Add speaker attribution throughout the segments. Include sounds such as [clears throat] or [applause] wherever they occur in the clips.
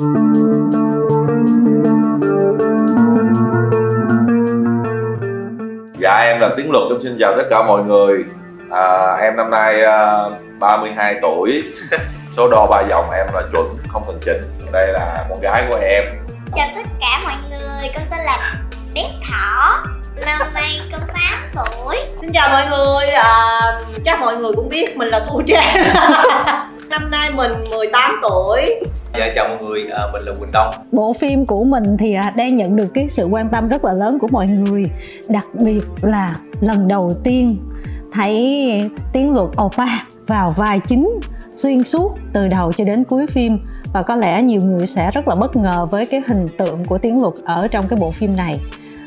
Speaker 1: Dạ em là Tiến Luật, em xin chào tất cả mọi người. À, Em năm nay uh, 32 tuổi. [laughs] Số đo ba vòng em là chuẩn, không cần chỉnh. Đây là con gái của em.
Speaker 2: Chào tất cả mọi người, con tên là Bé Thỏ. Năm nay con 8 tuổi.
Speaker 3: Xin chào mọi người, à, chắc mọi người cũng biết mình là Thu Trang. [laughs] Năm nay mình 18 tuổi
Speaker 4: Dạ chào mọi người, à, mình là Quỳnh Đông.
Speaker 5: Bộ phim của mình thì à, đang nhận được cái sự quan tâm rất là lớn của mọi người. Đặc biệt là lần đầu tiên thấy tiếng Luật Oppa vào vai chính xuyên suốt từ đầu cho đến cuối phim. Và có lẽ nhiều người sẽ rất là bất ngờ với cái hình tượng của tiếng Luật ở trong cái bộ phim này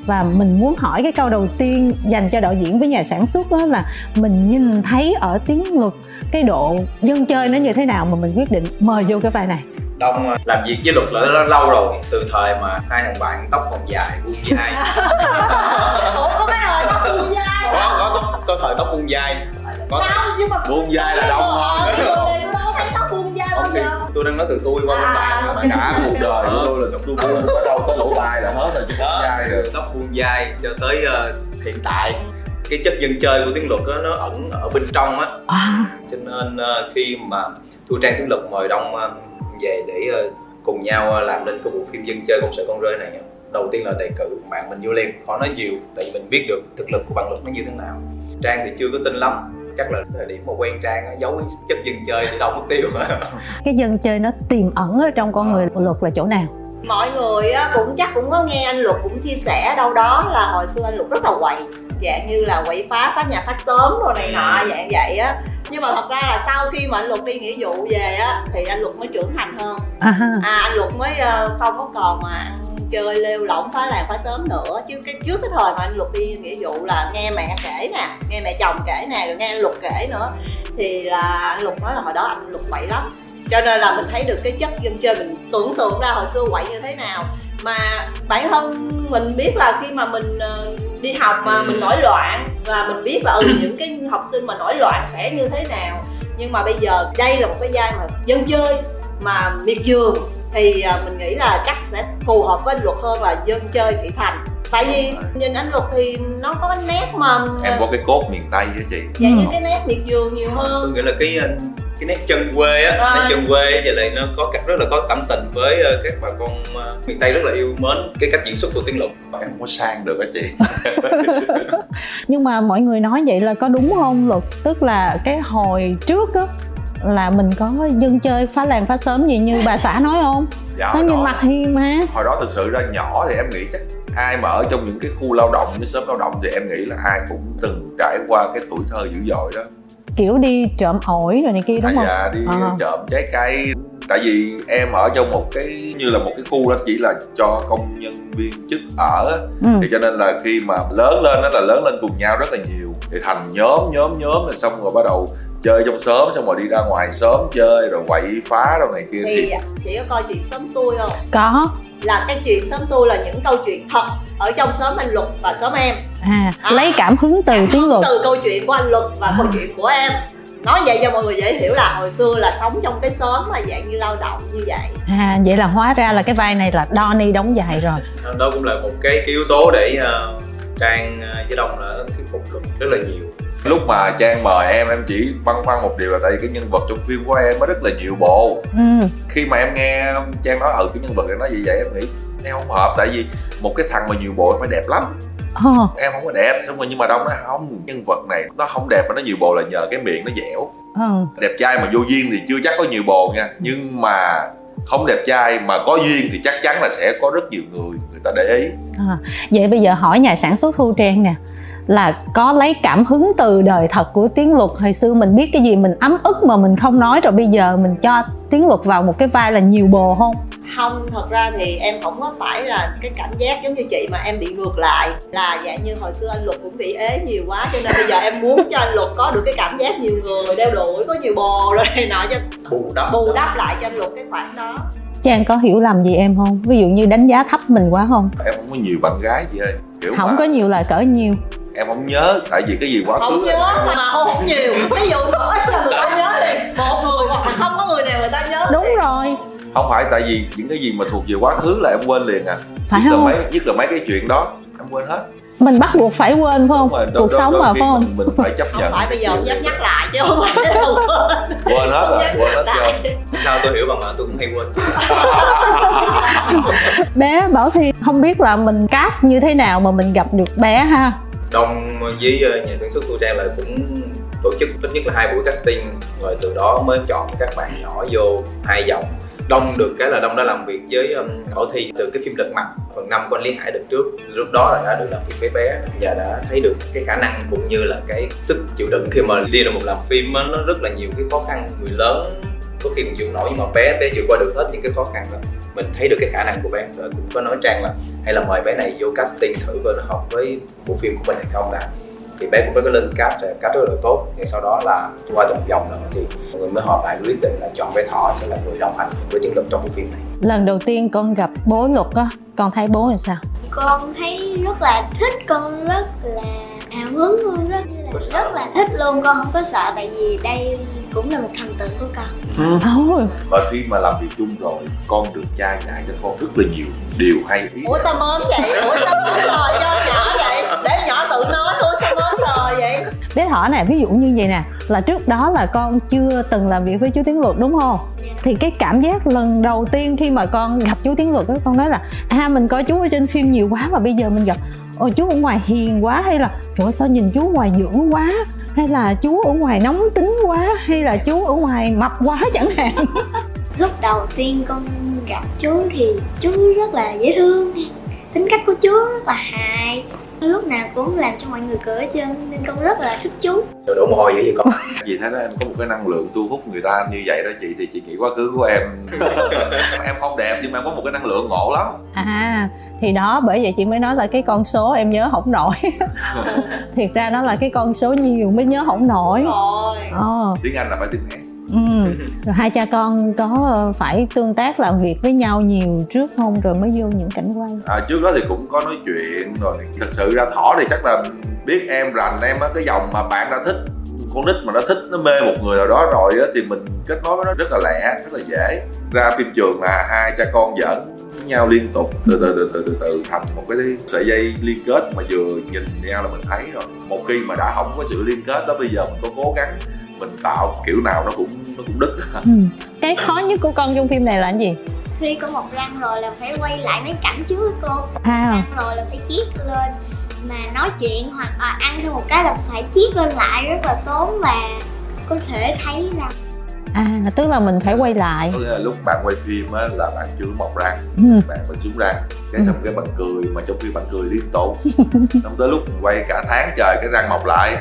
Speaker 5: và mình muốn hỏi cái câu đầu tiên dành cho đạo diễn với nhà sản xuất đó là mình nhìn thấy ở Tiến Luật cái độ dân chơi nó như thế nào mà mình quyết định mời vô cái vai này?
Speaker 4: Đông làm việc với luật là lâu rồi. Từ thời mà hai thằng bạn tóc còn dài buông dai [laughs]
Speaker 3: Ủa có cái lời tóc buông dai
Speaker 4: có, có, có, có thời tóc buông dai có
Speaker 3: Đâu nhưng mà
Speaker 1: Buông dai là đông hơn
Speaker 3: tôi
Speaker 4: đang nói từ tôi qua các bạn mà
Speaker 1: Cả cuộc đời của tôi là tóc tôi buông Có đâu có lỗ tai là hết rồi chứ không dai được
Speaker 4: tóc buông dai cho tới uh, hiện tại. Cái chất dân chơi của tiếng luật đó, nó ẩn ở bên trong á.
Speaker 5: À,
Speaker 4: cho nên uh, khi mà thu trang tiếng luật mời đông uh, về để uh, cùng nhau uh, làm nên cái bộ phim dân chơi công sở con rơi này đầu tiên là đề cử bạn mình vô liền khỏi nói nhiều tại vì mình biết được thực lực của bạn luật nó như thế nào. Trang thì chưa có tin lắm chắc là thời điểm mà quen trang á, giấu cái chất dân chơi thì đâu mất tiêu. [laughs]
Speaker 5: Cái dân chơi nó tiềm ẩn ở trong con người Luật là chỗ nào?
Speaker 3: Mọi người á, cũng chắc cũng có nghe anh luật cũng chia sẻ đâu đó là hồi xưa anh luật rất là quậy dạng như là quậy phá phá nhà phá sớm rồi này nọ dạng vậy á. Nhưng mà thật ra là sau khi mà anh luật đi nghĩa vụ về á thì anh luật mới trưởng thành hơn.
Speaker 5: À,
Speaker 3: à anh luật mới ờ, không có còn mà ăn chơi lêu lỏng phá làng phá sớm nữa. Chứ cái trước cái thời mà anh luật đi nghĩa vụ là nghe mẹ kể nè nghe mẹ chồng kể nè rồi nghe anh luật kể nữa thì là anh luật nói là hồi đó anh luật quậy lắm. Cho nên là mình thấy được cái chất dân chơi mình tưởng tượng ra hồi xưa quậy như thế nào. Mà bản thân mình biết là khi mà mình ờ, đi học mà mình nổi loạn và mình biết là ừ, những cái học sinh mà nổi loạn sẽ như thế nào. Nhưng mà bây giờ đây là một cái giai mà dân chơi mà miệt trường thì à, mình nghĩ là chắc sẽ phù hợp với anh luật hơn là dân chơi thị thành. Tại vì nhìn anh luật thì nó có cái nét mà
Speaker 1: Em có cái cốt miền Tây á chị.
Speaker 3: Như
Speaker 5: Ừ.
Speaker 3: cái nét miệt vườn nhiều
Speaker 4: tôi
Speaker 3: hơn.
Speaker 4: nghĩ là cái uh, cái nét chân quê á
Speaker 3: À.
Speaker 4: nét chân quê á, vậy lại nó có cách rất là có cảm tình với uh, các bà con miền tây rất là yêu mến cái cách diễn xuất của tiếng luật.
Speaker 1: Em không có sang được á chị. [laughs] [laughs]
Speaker 5: Nhưng mà mọi người nói vậy là có đúng không Luật? Tức là cái hồi trước á là mình có dân chơi phá làng phá sớm gì như bà xã nói không?
Speaker 1: Dạ,
Speaker 5: nó
Speaker 1: đó-
Speaker 5: mặt hiền mà
Speaker 1: hồi đó thực sự ra nhỏ thì em nghĩ chắc ai mà ở trong những cái khu lao động cái xóm lao động thì em nghĩ là ai cũng từng trải qua cái tuổi thơ dữ dội đó.
Speaker 5: Kiểu đi trộm ổi rồi này kia đúng
Speaker 1: à,
Speaker 5: không?
Speaker 1: dạ đi
Speaker 5: Ờ.
Speaker 1: trộm trái cây. Tại vì em ở trong một cái như là một cái khu đó chỉ là cho công nhân viên chức ở.
Speaker 5: Ừ.
Speaker 1: thì cho nên là khi mà lớn lên đó là lớn lên cùng nhau rất là nhiều. Thì thành nhóm nhóm nhóm rồi xong rồi bắt đầu chơi trong xóm xong rồi đi ra ngoài xóm chơi rồi quậy phá đâu này kia
Speaker 3: thì chị có coi chuyện sớm tôi không?
Speaker 5: Có.
Speaker 3: Là cái chuyện sớm tôi là những câu chuyện thật ở trong xóm anh luật và xóm em.
Speaker 5: À,
Speaker 3: À.
Speaker 5: lấy cảm hứng từ
Speaker 3: Cảm
Speaker 5: tiếng
Speaker 3: hứng
Speaker 5: luật.
Speaker 3: từ câu chuyện của anh luật và
Speaker 5: À.
Speaker 3: câu chuyện của em. Nói vậy cho mọi người dễ hiểu là hồi xưa là sống trong cái xóm mà dạng như lao động như vậy.
Speaker 5: À vậy là hóa ra là cái vai này là Donny đóng dài rồi.
Speaker 4: Đó cũng là một cái, cái yếu tố để uh, trang uh, với đông là thuyết phục luật rất là nhiều
Speaker 1: lúc mà trang mời em em chỉ băn khoăn một điều là tại vì cái nhân vật trong phim của em nó rất là nhiều bộ.
Speaker 5: Ừ.
Speaker 1: khi mà em nghe trang nói ừ cái nhân vật này nói gì vậy em nghĩ em không hợp tại vì một cái thằng mà nhiều bộ phải đẹp lắm.
Speaker 5: Ồ,
Speaker 1: em không có đẹp xong rồi nhưng mà đông nói không nhân vật này nó không đẹp mà nó nhiều bồ là nhờ cái miệng nó dẻo.
Speaker 5: Ừ.
Speaker 1: đẹp trai mà vô duyên thì chưa chắc có nhiều bồ nha nhưng mà không đẹp trai mà có duyên thì chắc chắn là sẽ có rất nhiều người người ta để ý.
Speaker 5: À, vậy bây giờ hỏi nhà sản xuất Thu Trang nè là có lấy cảm hứng từ đời thật của tiếng luật. Hồi xưa mình biết cái gì mình ấm ức mà mình không nói rồi bây giờ mình cho tiếng luật vào một cái vai là nhiều bồ không
Speaker 3: không thật ra thì em không có phải là cái cảm giác giống như chị mà em bị ngược lại là dạng như hồi xưa anh luật cũng bị ế nhiều quá cho nên bây giờ em muốn cho anh luật có được cái cảm giác nhiều người đeo đuổi có nhiều bồ rồi này nọ cho
Speaker 4: bù đắp.
Speaker 3: Bù đắp lại cho anh luật cái khoản đó.
Speaker 5: Trang có hiểu lầm gì em không? Ví dụ như đánh giá thấp mình quá không?
Speaker 1: Em không có nhiều bạn gái chị ơi kiểu
Speaker 5: không
Speaker 1: mà
Speaker 5: có nhiều là cỡ nhiêu
Speaker 1: em không nhớ tại vì cái gì quá
Speaker 3: không
Speaker 1: khứ
Speaker 3: nhớ
Speaker 1: em-
Speaker 3: mà không, không nhiều. Ví dụ một ít là người ta nhớ liền một người hoặc là không có người nào người ta nhớ
Speaker 5: đúng
Speaker 3: liền.
Speaker 5: rồi.
Speaker 1: Không phải tại vì những cái gì mà thuộc về quá khứ là em quên liền à.
Speaker 5: Phải
Speaker 1: nhất là
Speaker 5: không?
Speaker 1: mấy nhất là mấy cái chuyện đó em quên hết.
Speaker 5: Mình bắt buộc phải quên phải không?
Speaker 1: Đúng rồi,
Speaker 5: cuộc
Speaker 1: đôi-
Speaker 5: sống
Speaker 1: đôi
Speaker 5: mà phải không?
Speaker 1: mình, mình phải chấp
Speaker 3: không
Speaker 1: nhận
Speaker 3: phải bây giờ không dám nhắc lại chứ không phải đâu.
Speaker 1: Quên hết rồi quên hết trơn
Speaker 4: sao tôi hiểu bằng mà tôi cũng hay quên.
Speaker 5: Bé bảo thi không biết là mình cast như thế nào mà mình gặp được bé ha
Speaker 4: đông với ờ, nhà sản xuất thu trang là cũng tổ chức ít nhất là hai buổi casting. Rồi từ đó mới chọn các bạn nhỏ vô hai dòng. Đông được cái là đông đã làm việc với um, ở Thi từ cái phim lật mặt phần năm của anh Lý Hải được trước. Lúc đó là đã được làm việc với bé và đã thấy được cái khả năng cũng như là cái sức chịu đựng khi mà đi được một làm phim á, nó rất là nhiều cái khó khăn người lớn có khi mình chịu nổi nhưng mà bé bé vượt qua được hết những cái khó khăn đó mình thấy được cái khả năng của bé rồi cũng có nói trang là hay là mời bé này vô casting thử coi nó hợp với bộ phim của mình hay không đã. Thì bé cũng có lên cast rồi cast rất là tốt. Thì sau đó là qua từng vòng rồi thì mọi người mới họp lại quyết định là chọn bé thỏ sẽ là người đồng hành với chiến lực trong bộ phim này.
Speaker 5: Lần đầu tiên con gặp bố luật á con thấy bố làm sao?
Speaker 2: Con thấy rất là thích con rất là hào hứng con rất là rất là thích luôn con không có sợ tại vì đây cũng là một thần tượng của con.
Speaker 5: Ôi,
Speaker 1: và khi mà làm việc chung rồi con được cha dạy cho con rất là nhiều. Điều hay ý
Speaker 3: ủa sao mớm vậy? Ủa sao mớm rồi? Cho nhỏ vậy? Để nhỏ tự nói ủa sao mớm rồi? Vậy.
Speaker 5: Bé thỏ nè ví dụ như vậy nè là trước đó là con chưa từng làm việc với chú tiến luật đúng không? Thì cái cảm giác lần đầu tiên khi mà con gặp chú tiến luật đó con nói là à mình coi chú ở trên phim nhiều quá mà bây giờ mình gặp ôi, chú ở ngoài hiền quá, hay là trời sao nhìn chú ngoài dữ quá? Hay là chú ở ngoài nóng tính quá? Hay là chú ở ngoài mập quá [laughs] chẳng hạn? [laughs]
Speaker 2: Lúc đầu tiên con gặp chú thì chú rất là dễ thương tính cách của chú rất là hài lúc nào cũng làm cho mọi người cười hết trơn nên con rất là thích chú.
Speaker 4: Rồi đổ mồ hôi dữ vậy con. [laughs]
Speaker 1: Vì thế đó em có một cái năng lượng thu hút người ta như vậy đó chị thì chị nghĩ quá khứ của em. [laughs] Em không đẹp nhưng mà em có một cái năng lượng ngộ lắm.
Speaker 5: À thì đó bởi vậy chị mới nói là cái con số em nhớ không nổi. [laughs] Thiệt ra nó là cái con số nhiều mới nhớ không nổi.
Speaker 3: Rồi.
Speaker 5: Ờ.
Speaker 1: Tiếng anh là phải tiếng s
Speaker 5: ừ. rồi hai cha con có phải tương tác làm việc với nhau nhiều trước không? Rồi mới vô những cảnh quay.
Speaker 1: À, trước đó thì cũng có nói chuyện rồi thật sự ra thỏ thì chắc là biết em rành em á cái dòng mà bạn đã thích con nít mà nó thích nó mê một người nào đó rồi á thì mình kết nối với nó rất là lẹ rất là dễ. Ra phim trường là hai cha con giỡn với nhau liên tục từ từ từ từ từ từ thành một cái sợi dây liên kết mà vừa nhìn nhau là mình thấy rồi. Một khi mà đã không có sự liên kết đó bây giờ mình có cố gắng mình tạo kiểu nào nó cũng nó cũng đứt.
Speaker 5: Ừ. cái khó nhất của con trong phim này là cái gì?
Speaker 2: Khi có một răng rồi là phải quay lại mấy cảnh trước với cô.
Speaker 5: À.
Speaker 2: răng rồi là phải chiết lên. Mà nói chuyện hoặc là ăn xong một cái là phải chiết lên lại rất là tốn và có thể thấy rằng
Speaker 5: à tức là mình phải quay lại.
Speaker 1: Có nghĩa là lúc bạn quay phim á là bạn chưa mọc răng
Speaker 5: ừ.
Speaker 1: bạn vẫn xuống răng. Cái xong cái bạn cười mà trong phim bạn cười liên tục [laughs] xong tới lúc quay cả tháng trời cái răng mọc lại.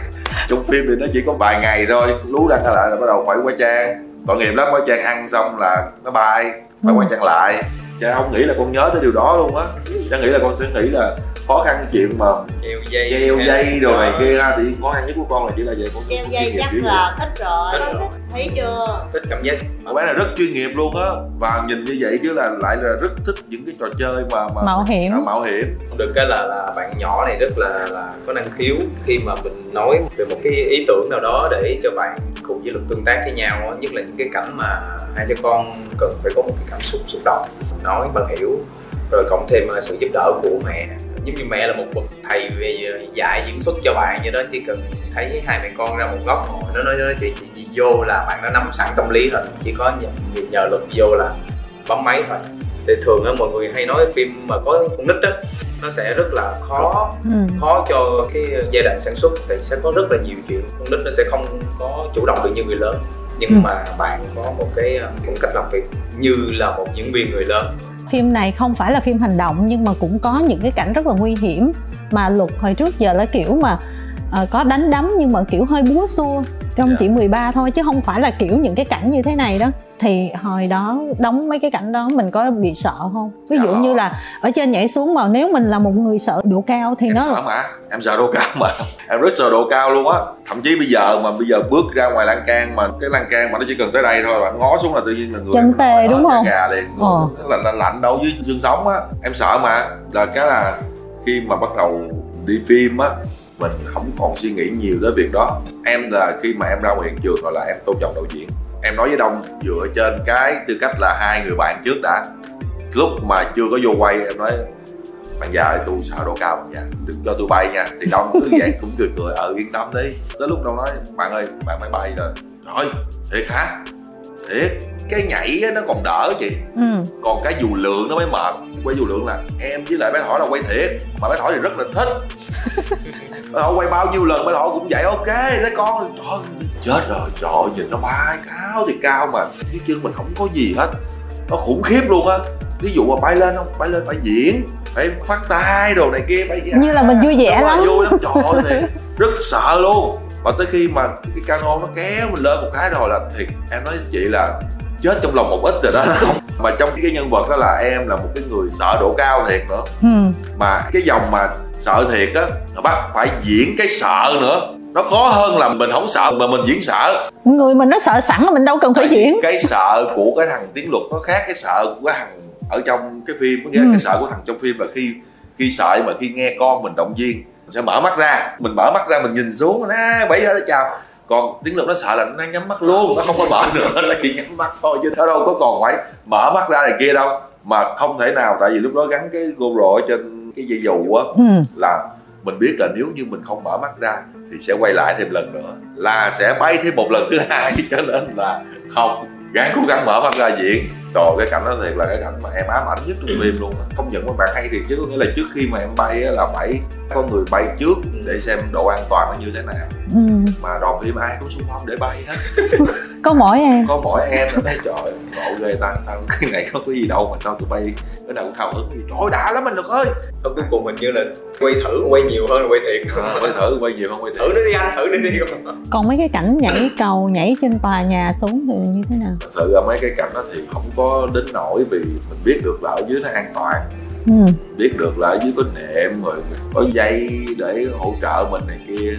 Speaker 1: Trong phim thì nó chỉ có vài ngày thôi lú răng lại là bắt đầu phải qua trang. Tội nghiệp lắm qua trang ăn xong là nó bay phải
Speaker 5: Ừ.
Speaker 1: qua trang lại cha không nghĩ là con nhớ tới điều đó luôn á. Cha nghĩ là con sẽ nghĩ là khó khăn chuyện mà
Speaker 4: treo dây
Speaker 1: treo dây rồi này
Speaker 4: Đó.
Speaker 1: kia ha thì khó khăn nhất của con là chỉ là vậy con
Speaker 3: treo dây chắc là thích rồi.
Speaker 4: Thích rồi.
Speaker 3: thấy chưa?
Speaker 4: Thích cảm giác.
Speaker 1: Cô bé này rất chuyên nghiệp luôn á. Và nhìn như vậy chứ là lại là rất thích những cái trò chơi mà, mà
Speaker 5: Mạo hiểm.
Speaker 1: à, mạo hiểm.
Speaker 4: Được cái là là bạn nhỏ này rất là là có năng khiếu khi mà mình nói về một cái ý tưởng nào đó để cho bạn cùng với lực tương tác với nhau á, nhất là những cái cảnh mà hai cha con cần phải có một cái cảm xúc xúc động nói bạn hiểu. Rồi cộng thêm ờ, sự giúp đỡ của mẹ. Giống như mẹ là một bậc thầy về ờ, dạy diễn xuất cho bạn như đó chỉ cần thấy hai mẹ con ra một góc ngồi nó nói nó nói chị, chị vô là bạn đã nắm sẵn tâm lý rồi. Chỉ có nhờ, nhờ lực vô là bấm máy thôi. Thì thường á mọi người hay nói phim mà có con nít á nó sẽ rất là khó
Speaker 5: ừ.
Speaker 4: khó cho cái giai đoạn sản xuất. Thì sẽ có rất là nhiều chuyện con nít nó sẽ không có chủ động được như người lớn nhưng
Speaker 5: Ừ.
Speaker 4: mà bạn có một cái ờ, phong cách làm việc như là một diễn viên người lớn
Speaker 5: phim này không phải là phim hành động nhưng mà cũng có những cái cảnh rất là nguy hiểm mà luật hồi trước giờ là kiểu mà ờ, có đánh đấm nhưng mà kiểu hơi búa xua trong
Speaker 4: Dạ.
Speaker 5: chỉ 13 thôi chứ không phải là kiểu những cái cảnh như thế này đó thì hồi đó đóng mấy cái cảnh đó mình có bị sợ không? Ví dụ như là ở trên nhảy xuống mà nếu mình là một người sợ độ cao thì
Speaker 1: em
Speaker 5: nó
Speaker 1: sợ mà em sợ độ cao mà. Em rất sợ độ cao luôn á. Thậm chí bây giờ mà bây giờ bước ra ngoài lan can mà cái lan can mà nó chỉ cần tới đây thôi bạn ngó xuống là tự nhiên là người
Speaker 5: Chân tê đúng không?
Speaker 1: gà liền
Speaker 5: Ờ.
Speaker 1: là, là lạnh đâu dưới xương sống á. Em sợ mà. Là cái là khi mà bắt đầu đi phim á mình không còn suy nghĩ nhiều tới việc đó. Em là khi mà em ra ngoài hiện trường rồi là em tôn trọng đạo diễn em nói với đông dựa trên cái tư cách là hai người bạn trước đã. Lúc mà chưa có vô quay em nói bạn già ơi, tôi sợ độ cao bạn già đừng cho tôi bay nha. Thì đông cứ vậy cũng cười cười ờ yên tâm đi. Tới lúc đông nói bạn ơi bạn phải bay rồi. Trời thiệt hả? Thiệt cái nhảy á, nó còn đỡ chị.
Speaker 5: Ừ.
Speaker 1: còn cái dù lượng nó mới mệt. Quay dù lượng là em với lại bé thỏ là quay thiệt. Mà bé thỏ thì rất là thích bé thỏ quay bao nhiêu lần bé thỏ cũng vậy ok thấy con trời chết rồi trời ơi, nhìn nó bay cao thì cao mà cái chân mình không có gì hết. Nó khủng khiếp luôn á. Thí dụ mà bay lên không bay lên phải diễn phải phát tay đồ này kia phải
Speaker 5: như là mình vui vẻ lắm.
Speaker 1: vui lắm. Trời ơi thiệt [laughs] rất sợ luôn. Và tới khi mà cái cano nó kéo mình lên một cái rồi là thiệt em nói với chị là chết trong lòng một ít rồi đó. [laughs] Mà trong cái nhân vật đó là em là một cái người sợ độ cao thiệt nữa.
Speaker 5: Ừ.
Speaker 1: mà cái dòng mà sợ thiệt á nó bắt phải diễn cái sợ nữa. Nó khó hơn là mình không sợ mà mình diễn sợ.
Speaker 5: Người mình nó sợ sẵn mình đâu cần phải
Speaker 1: Tại
Speaker 5: diễn.
Speaker 1: cái sợ của cái thằng tiến luật nó khác cái sợ của cái thằng ở trong cái phim. Có nghĩa
Speaker 5: Ừ.
Speaker 1: cái sợ của thằng trong phim là khi khi sợ mà khi nghe con mình động viên mình sẽ mở mắt ra. Mình mở mắt ra mình nhìn xuống nó bảy nó chào còn tiến luật nó sợ là nó nhắm mắt luôn nó không có mở [laughs] nữa nó chỉ nhắm mắt thôi chứ nó đâu có còn phải mở mắt ra này kia đâu mà không thể nào tại vì lúc đó gắn cái GoPro ở trên cái dây dù á
Speaker 5: ừ.
Speaker 1: là mình biết là nếu như mình không mở mắt ra thì sẽ quay lại thêm lần nữa là sẽ bay thêm một lần thứ hai [laughs] cho nên là không gắng cố gắng mở mắt ra diễn trời cái cảnh đó thiệt là cái cảnh mà em ám ảnh nhất trong [clears throat] phim luôn á. công nhận các bạn hay thiệt chứ có nghĩa là trước khi mà em bay á, là phải có người bay trước để xem độ an toàn nó như thế nào.
Speaker 5: Ừ.
Speaker 1: mà đoàn phim ai cũng xung phong để bay hết. [laughs]
Speaker 5: Có mỗi em.
Speaker 1: Có mỗi em nó thấy trời ngộ ghê ta. Sao cái này có cái gì đâu mà sao tụi bay cái nào cũng hào hứng gì trời đã lắm anh được ơi.
Speaker 4: Ở cuối cùng hình như là quay thử quay nhiều hơn là quay thiệt.
Speaker 1: À, quay thử quay nhiều không quay thử
Speaker 4: thử nó đi anh thử nó đi.
Speaker 5: Còn mấy cái cảnh nhảy cầu nhảy trên tòa nhà xuống thì như thế nào?
Speaker 1: Thật sự là mấy cái cảnh đó thì không có đến nổi vì mình biết được là ở dưới nó an toàn.
Speaker 5: Ừ.
Speaker 1: biết được là ở dưới có nệm rồi có dây để hỗ trợ mình này kia.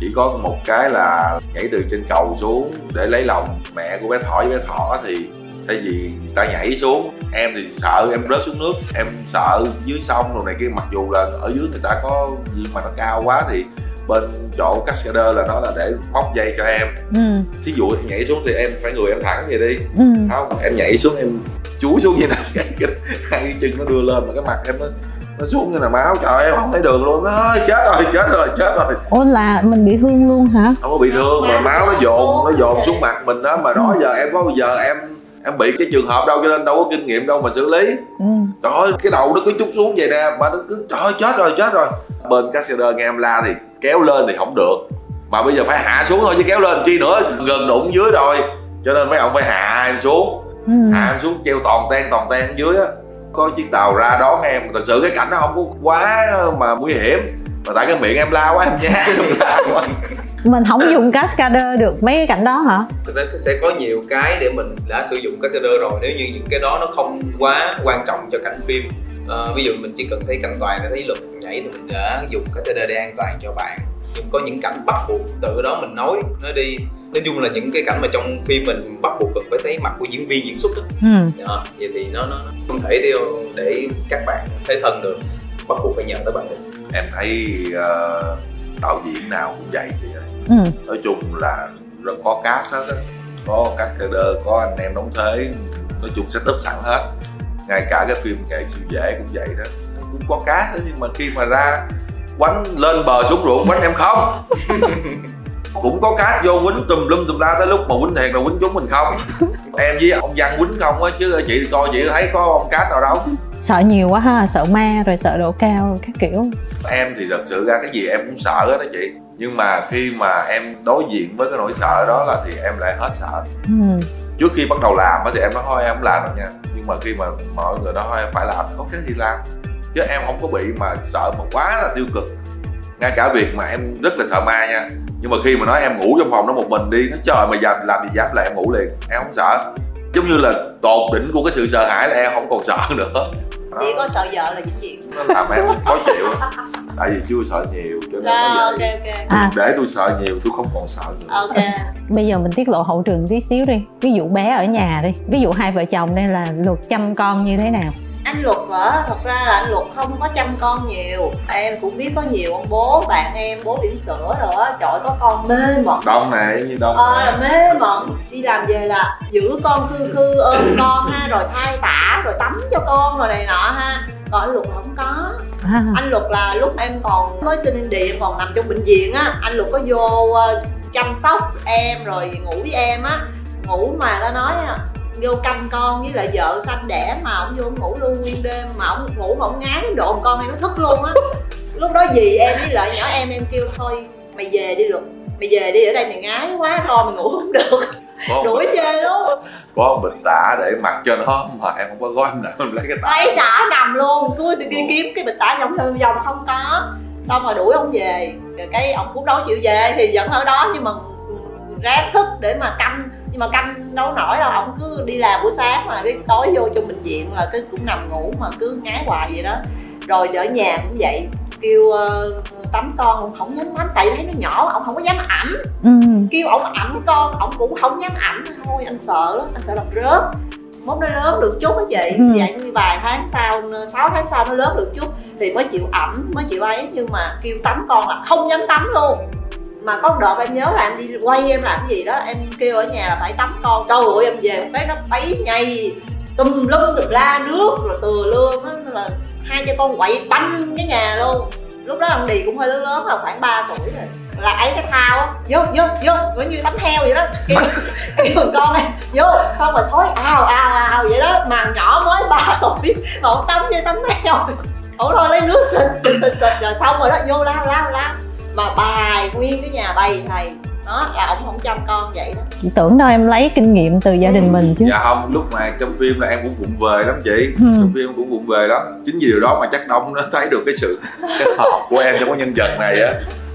Speaker 1: Chỉ có một cái là nhảy từ trên cầu xuống để lấy lòng mẹ của bé thỏ. Với bé thỏ thì thay vì ta nhảy xuống em thì sợ em rớt xuống nước em sợ dưới sông rồi này kia. Mặc dù là ở dưới người ta có gì mà nó cao quá thì bên chỗ cascader là nó là để móc dây cho em.
Speaker 5: Ừ.
Speaker 1: thí dụ em nhảy xuống thì em phải người em thẳng vậy đi.
Speaker 5: Ừ.
Speaker 1: không em nhảy xuống em chúi xuống như này. [laughs] Cái, hai cái chân nó đưa lên mà cái mặt em nó nó xuống như là máu. Trời em không thấy đường luôn. Nó chết rồi chết rồi chết rồi.
Speaker 5: Ủa là mình bị thương luôn hả?
Speaker 1: Không có bị thương mà máu nó dồn nó dồn xuống mặt mình đó mà đó giờ em có bao giờ em em bị cái trường hợp đâu cho nên đâu có kinh nghiệm đâu mà xử lý.
Speaker 5: Ừ.
Speaker 1: trời ơi cái đầu nó cứ chút xuống vậy nè mà nó cứ trời ơi, chết rồi chết rồi. Bên cascader nghe em la thì kéo lên thì không được. Mà bây giờ phải hạ xuống thôi chứ kéo lên chi nữa gần đụng dưới rồi. Cho nên mấy ông phải hạ em xuống.
Speaker 5: Ừ.
Speaker 1: hạ em xuống treo toàn ten toàn ten ở dưới á. Có chiếc tàu ra đón em. Thật sự cái cảnh nó không có quá mà nguy hiểm. Mà tại cái miệng em la quá em nhát em la [laughs] quá
Speaker 5: mình không dùng cascader được mấy cái cảnh đó hả?
Speaker 4: Thực ra sẽ có nhiều cái để mình đã sử dụng catheter rồi. Nếu như những cái đó nó không quá quan trọng cho cảnh phim Ờ, ví dụ mình chỉ cần thấy cảnh toàn để thấy lực nhảy thì mình đã dùng catheter để an toàn cho bạn. Nhưng có những cảnh bắt buộc từ đó mình nói nó đi. Nói chung là những cái cảnh mà trong phim mình bắt buộc cần phải thấy mặt của diễn viên diễn xuất á.
Speaker 5: Ừ.
Speaker 4: Ờ, vậy thì nó, nó nó không thể điều để các bạn thấy thân được. Bắt buộc phải nhờ tới bạn
Speaker 1: em thấy ờ, đạo diễn nào cũng vậy chị ơi.
Speaker 5: Ừ.
Speaker 1: nói chung là rất có cast hết á. Có các caster có anh em đóng thế nói chung setup sẵn hết ngay cả cái phim nghệ siêu dễ cũng vậy đó. Nó cũng có cast đó, nhưng mà khi mà ra quánh lên bờ xuống ruộng quánh em không? [laughs] Cũng có cast vô quýnh tùm lum tùm la tới lúc mà quýnh thiệt là quýnh chúng mình không? Em với ông văn quýnh không á chứ chị coi chị thấy có ông cast nào đâu.
Speaker 5: Sợ nhiều quá ha sợ ma rồi sợ độ cao rồi các kiểu.
Speaker 1: Em thì thật sự ra cái gì em cũng sợ hết đó chị. Nhưng mà khi mà em đối diện với cái nỗi sợ đó là thì em lại hết sợ.
Speaker 5: Ừ.
Speaker 1: trước khi bắt đầu làm á thì em nói thôi em không làm đâu nha. Nhưng mà khi mà mọi người nói thôi em phải làm. Có cái thì làm. Chứ em không có bị mà sợ mà quá là tiêu cực. Ngay cả việc mà em rất là sợ ma nha. Nhưng mà khi mà nói em ngủ trong phòng đó một mình đi nó trời mà dám làm gì dám là em ngủ liền. Em không sợ. Giống như là tột đỉnh của cái sự sợ hãi là em không còn sợ nữa.
Speaker 3: Chỉ có sợ vợ là vĩnh viễn
Speaker 1: nó làm em khó chịu tại vì chưa sợ nhiều cho nên
Speaker 3: rồi
Speaker 1: nó
Speaker 3: ok
Speaker 1: vậy
Speaker 3: ok.
Speaker 5: À.
Speaker 1: để tôi sợ nhiều tôi không còn sợ nữa.
Speaker 3: Ok. [laughs]
Speaker 5: Bây giờ mình tiết lộ hậu trường tí xíu đi. Ví dụ bé ở nhà đi. Ví dụ hai vợ chồng đây là luật chăm con như thế nào?
Speaker 3: Anh luật hả? Thật ra là anh luật không có chăm con nhiều. Em cũng biết có nhiều ông bố bạn em bố bỉm sữa rồi á. Trời có con mê mẩn.
Speaker 1: Đông này như đông
Speaker 3: ờ
Speaker 1: này.
Speaker 3: mê mẩn. Đi làm về là giữ con cư cư ôm con ha rồi thay tả rồi tắm cho con rồi này nọ ha còn anh luật là không có.
Speaker 5: À,
Speaker 3: anh luật là lúc em còn mới sinh đi em còn nằm trong bệnh viện á anh luật có vô ờ, chăm sóc em rồi ngủ với em á. Ngủ mà ta nói á vô canh con với lại vợ sanh đẻ mà ông vô ông ngủ luôn nguyên đêm mà ông ngủ mà ông ngán đến độ con em nó thức luôn á. [laughs] Lúc đó gì em với lại nhỏ em em kêu thôi mày về đi luật mày về đi ở đây mày ngái quá con mày ngủ không được
Speaker 1: có,
Speaker 3: đuổi về luôn.
Speaker 1: Có một bịch tả để mặc cho nó mà em không có gói em nào em lấy cái tả
Speaker 3: thấy đã nằm luôn cứ đi kiếm cái bịch tả vòng vòng vòng không có. Xong rồi đuổi ông về rồi cái ông cũng đâu chịu về thì vẫn ở đó nhưng mà ráng thức để mà canh. Nhưng mà canh đâu nổi đâu ông cứ đi làm buổi sáng mà cái tối vô trong bệnh viện là cứ cũng nằm ngủ mà cứ ngái hoài vậy đó. Rồi ở nhà cũng vậy kêu ờ, tắm con ông không dám tắm tại thấy nó nhỏ ông không có dám ẩm.
Speaker 5: Ừ.
Speaker 3: kêu ổng ẩm con ổng cũng không dám ẩm. Thôi anh sợ lắm anh sợ làm rớt. Mốt nó lớn được chút á chị.
Speaker 5: Ừ.
Speaker 3: dạng như vài tháng sau 6 tháng sau nó lớn được chút thì mới chịu ẩm mới chịu ấy. Nhưng mà kêu tắm con là không dám tắm luôn. Mà có đợt em nhớ là em đi quay em làm cái gì đó em kêu ở nhà là phải tắm con. Trời ơi em về cái nó bấy nhầy tùm lum tùm la nước rồi từ Nên là hai cha con quậy banh cái nhà luôn lúc đó ông đi cũng hơi lớn lớn là khoảng 3 tuổi rồi. Là ấy cái thao á. Vô vô vô giống như tắm heo vậy đó. Kêu [laughs] kêu con này, vô, xong rồi sói ao ao ao vậy đó. Mà nhỏ mới 3 [laughs] tuổi mà ông tắm như tắm heo. Ổng thôi, lấy nước xịt xịt xịt xịt, rồi xong rồi đó. Vô, lao lao lao. Mà bài, nguyên cái nhà bày thầy đó là ổng không chăm con vậy đó.
Speaker 5: Chị tưởng đâu em lấy kinh nghiệm từ gia đình mình chứ.
Speaker 1: Dạ không lúc mà trong phim là em cũng vụng về lắm chị.
Speaker 5: Ừ.
Speaker 1: trong phim em cũng vụng về lắm. Chính vì điều đó mà chắc đông nó thấy được cái sự cái học của em trong cái nhân vật này á.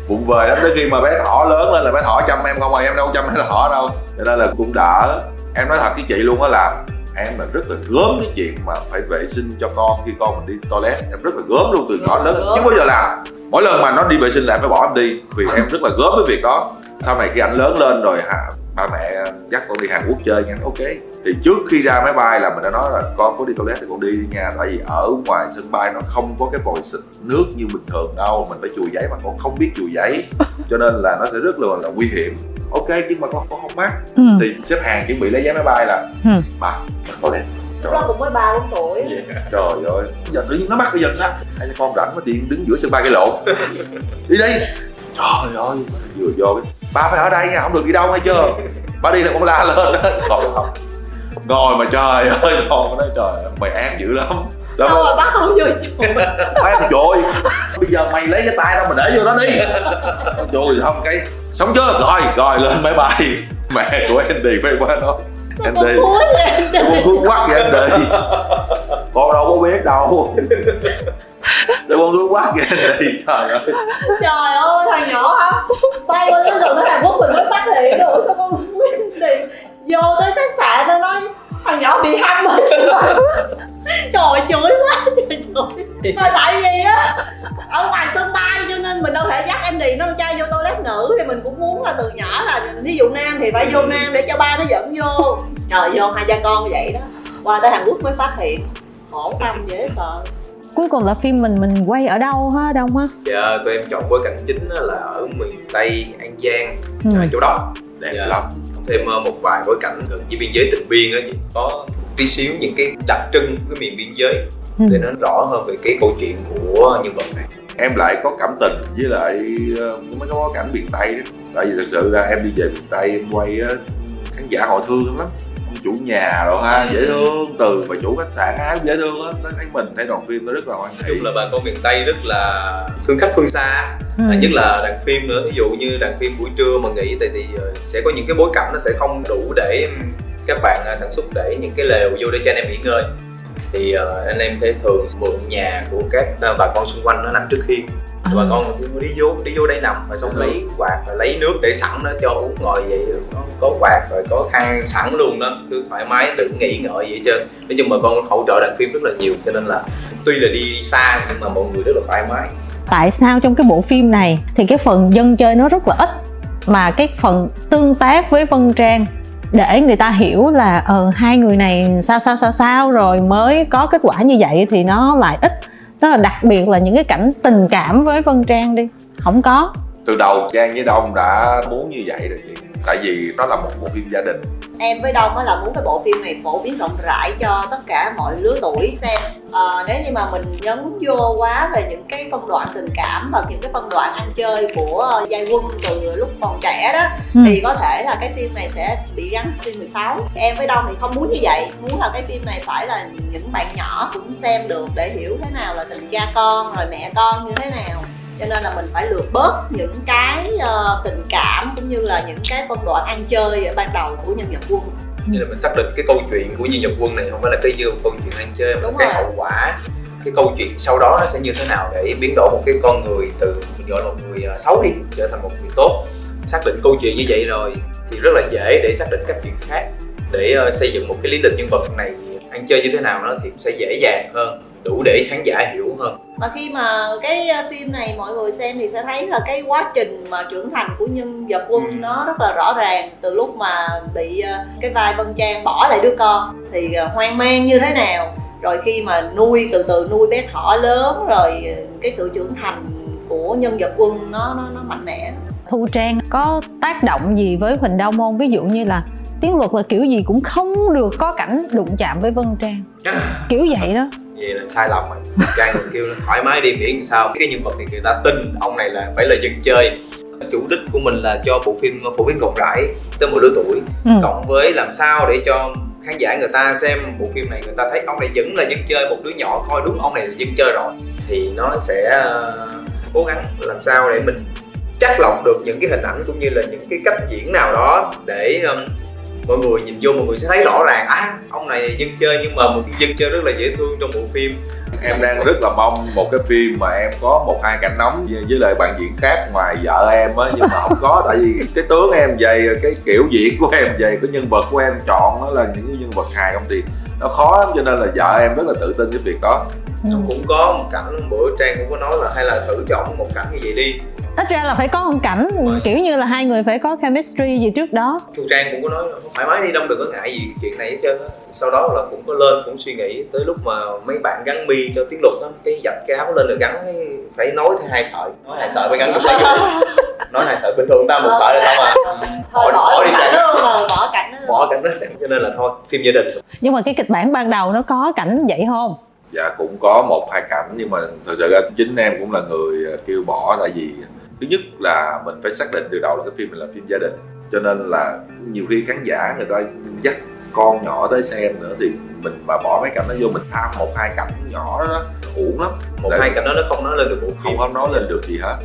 Speaker 1: Vụng về lắm tới khi mà bé thỏ lớn lên là bé thỏ chăm em không mà em đâu chăm bé thỏ đâu. Cho nên là cũng đỡ. Em nói thật với chị luôn á là em là rất là gớm cái chuyện mà phải vệ sinh cho con khi con mình đi toilet. Em rất là gớm luôn từ nhỏ lớn. Chứ bao giờ làm. Mỗi lần mà nó đi vệ sinh là em phải bỏ em đi vì em rất là gớm với việc đó sau này khi anh lớn lên rồi hả ba mẹ dắt con đi Hàn Quốc chơi nha. Ok. Thì trước khi ra máy bay là mình đã nói là con có đi toilet thì con đi đi nha. Tại vì ở ngoài sân bay nó không có cái vòi xịt nước như bình thường đâu. Mình phải chùi giấy mà con không biết chùi giấy. [laughs] Cho nên là nó sẽ rất là, là nguy hiểm. Ok nhưng mà con con không mắc.
Speaker 5: Ừ.
Speaker 1: thì xếp hàng chuẩn bị lấy vé máy bay là
Speaker 5: Ừ.
Speaker 1: toilet.
Speaker 3: Lúc đó cũng mới ba bốn tuổi.
Speaker 1: Trời ơi. Giờ tự nhiên nó mắc bây giờ sao? Hai cha con rảnh mà tiện đứng giữa sân bay cái lộn. [laughs] Đi đi trời ơi. Vừa vô cái ba phải ở đây nha không được đi đâu hay chưa? Ba đi là con la lên đó. Không ngồi mà trời ơi con nói trời mày ác dữ lắm. Đúng không?
Speaker 3: rồi bác không vô chùa
Speaker 1: Ai mà trội Bây giờ mày lấy cái tay đâu mà để vô đó đi. Trời không cái Sống chưa? Rồi, rồi lên máy bay. Mẹ của Andy phải qua nói
Speaker 3: con
Speaker 1: Andy. con thuốc quắc vậy Andy. Con đâu có biết đâu Để con quắc vậy Andy Trời ơi.
Speaker 3: Trời ơi thằng nhỏ hả? Bay qua cái đường tới Hàn Quốc mình mới phát hiện được sao con quyết định vô tới khách sạn nó nói thằng nhỏ bị hâm rồi [laughs] trời chửi quá trời chửi. [laughs] Mà tại vì á ở ngoài sân bay cho nên mình đâu thể dắt em đi nó trai vô toilet nữ thì mình cũng muốn là từ nhỏ là ví dụ nam thì phải vô nam để cho ba nó dẫn vô. Trời vô hai cha con vậy đó. Qua tới Hàn Quốc mới phát hiện khổ tâm dễ sợ
Speaker 5: cuối cùng là phim mình mình quay ở đâu ha đông ha?
Speaker 4: Dạ tụi em chọn bối cảnh chính á là ở miền tây an giang
Speaker 5: ừ.
Speaker 4: à, chỗ đông
Speaker 1: Đẹp
Speaker 4: Dạ.
Speaker 1: lắm.
Speaker 4: Thêm ờ, một vài bối cảnh gần với biên giới tịnh biên á có tí xíu những cái đặc trưng của cái miền biên giới.
Speaker 5: Ừ.
Speaker 4: để nó rõ hơn về cái câu chuyện của nhân vật này.
Speaker 1: Em lại có cảm tình với lại ờ, mấy cái bối cảnh miền Tây đó. Tại vì thật sự ra em đi về miền Tây em quay á Khán giả họ thương lắm chủ nhà rồi ha dễ thương. Từ mà chủ khách sạn ai cũng dễ thương á thấy mình thấy đoàn phim nó rất là hoan hỷ
Speaker 4: chung là bà con miền tây rất là thương khách phương xa.
Speaker 5: Ừ.
Speaker 4: à, nhất là đoàn phim nữa. Ví dụ như đoàn phim buổi trưa mà nghỉ thì, thì ờ, sẽ có những cái bối cảnh nó sẽ không đủ để ừm, các bạn à, sản xuất để những cái lều vô để cho anh em nghỉ ngơi. Thì ờ, anh em sẽ thường mượn nhà của các ờ, bà con xung quanh nó nằm trước hiên Bà con đi vô đi vô đây nằm rồi xong lấy quạt rồi lấy nước để sẵn đó cho uống ngồi vậy. Nó có quạt rồi có khăn sẵn luôn đó cứ thoải mái đừng nghĩ ngợi gì hết trơn. Nói chung bà con hỗ trợ đoàn phim rất là nhiều cho nên là tuy là đi xa nhưng mà mọi người rất là thoải mái.
Speaker 5: Tại sao trong cái bộ phim này thì cái phần dân chơi nó rất là ít mà cái phần tương tác với Vân Trang để người ta hiểu là ờ hai người này sao sao sao sao rồi mới có kết quả như vậy thì nó lại ít tức là đặc biệt là những cái cảnh tình cảm với vân trang đi. Không có.
Speaker 1: Từ đầu trang với đông đã muốn như vậy rồi chị. Tại vì nó là một bộ phim gia đình
Speaker 3: em với đông là muốn cái bộ phim này phổ biến rộng rãi cho tất cả mọi lứa tuổi xem. À, nếu như mà mình nhấn vô quá về những cái phân đoạn tình cảm và những cái phân đoạn ăn chơi của giai quân từ lúc còn trẻ đó
Speaker 5: ừ.
Speaker 3: thì có thể là cái phim này sẽ bị gắn phim 16 em với đông thì không muốn như vậy muốn là cái phim này phải là những bạn nhỏ cũng xem được để hiểu thế nào là tình cha con rồi mẹ con như thế nào cho nên là mình phải lược bớt những cái uh, tình cảm cũng như là những cái phân đoạn ăn chơi ở ban đầu của nhân vật quân.
Speaker 4: Như là mình xác định cái câu chuyện của nhân vật quân này không phải là cái câu chuyện ăn chơi mà
Speaker 3: Đúng
Speaker 4: cái
Speaker 3: rồi.
Speaker 4: hậu quả cái câu chuyện sau đó nó sẽ như thế nào để biến đổi một cái con người từ gọi là một người à, xấu đi trở thành một người tốt. Xác định câu chuyện như vậy rồi thì rất là dễ để xác định các chuyện khác. Để ờ, xây dựng một cái lý lịch nhân vật này ăn chơi như thế nào nó thì sẽ dễ dàng hơn đủ để khán giả hiểu hơn.
Speaker 3: Mà khi mà cái uh, phim này mọi người xem thì sẽ thấy là cái quá trình mà trưởng thành của nhân vật quân
Speaker 4: Ừ.
Speaker 3: nó rất là rõ ràng từ lúc mà bị uh, cái vai Vân Trang bỏ lại đứa con thì uh, hoang mang như thế nào rồi khi mà nuôi từ từ nuôi bé thỏ lớn rồi cái sự trưởng thành của nhân vật quân nó nó nó mạnh mẽ.
Speaker 5: Thu trang có tác động gì với huỳnh đông không ví dụ như là tiếng luật là kiểu gì cũng không được có cảnh đụng chạm với vân trang. Kiểu vậy đó
Speaker 4: vậy là sai lầm rồi. Trang kêu thoải mái đi miễn sao. Cái nhân vật này người ta tin ông này là phải là dân chơi. Chủ đích của mình là cho bộ phim phổ biến rộng rãi tới một lứa tuổi.
Speaker 5: Ừ.
Speaker 4: cộng với làm sao để cho khán giả người ta xem bộ phim này người ta thấy ông này vẫn là dân chơi một đứa nhỏ coi đúng ông này là dân chơi rồi thì nó sẽ ờ, cố gắng làm sao để mình chắc lọc được những cái hình ảnh cũng như là những cái cách diễn nào đó để um, mọi người nhìn vô mọi người sẽ thấy rõ ràng à ông này dân chơi nhưng mà một cái dân chơi rất là dễ thương trong bộ phim
Speaker 1: em đang rất là mong một cái phim mà em có một hai cảnh nóng với, với lại bạn diễn khác ngoài vợ em á nhưng mà không có tại vì cái tướng em vậy cái kiểu diễn của em vậy cái nhân vật của em chọn nó là những cái nhân vật hài không thì nó khó lắm cho nên là vợ em rất là tự tin cái việc đó
Speaker 5: Ừ.
Speaker 4: cũng có một cảnh bữa trang cũng có nói là hay là thử chọn một cảnh như vậy đi
Speaker 5: ít ra là phải có một cảnh kiểu như là hai người phải có chemistry gì trước đó.
Speaker 4: Thu Trang cũng có nói là thoải mái đi đông đừng có ngại gì chuyện này hết trơn á. Sau đó là cũng có lên cũng suy nghĩ tới lúc mà mấy bạn gắn mi cho tiếng luật á cái dạch cái áo lên rồi gắn cái phải nói theo hai sợi. Nói hai sợi mới gắn được nói hai sợi bình thường ta một sợi là xong à.
Speaker 3: Thôi
Speaker 4: Bỏ-
Speaker 3: bỏ,
Speaker 4: bỏ đi
Speaker 3: đó luôn rồi bỏ cảnh đó.
Speaker 4: Bỏ cảnh đó cho nên là thôi phim gia đình.
Speaker 5: Nhưng mà cái kịch bản ban đầu nó có cảnh vậy không?
Speaker 1: Dạ cũng có một hai cảnh nhưng mà thật sự ra chính em cũng là người ờ, kêu bỏ tại vì thứ nhất là mình phải xác định từ đầu là cái phim này là phim gia đình. Cho nên là nhiều khi khán giả người ta dắt con nhỏ tới xem nữa thì mình mà bỏ mấy cảnh đó vô mình tham một hai cảnh nhỏ đó, đó uổng lắm.
Speaker 4: Một
Speaker 1: Để-
Speaker 4: hai cảnh đó nó không nói lên được bộ
Speaker 1: không không nói lên được gì hết.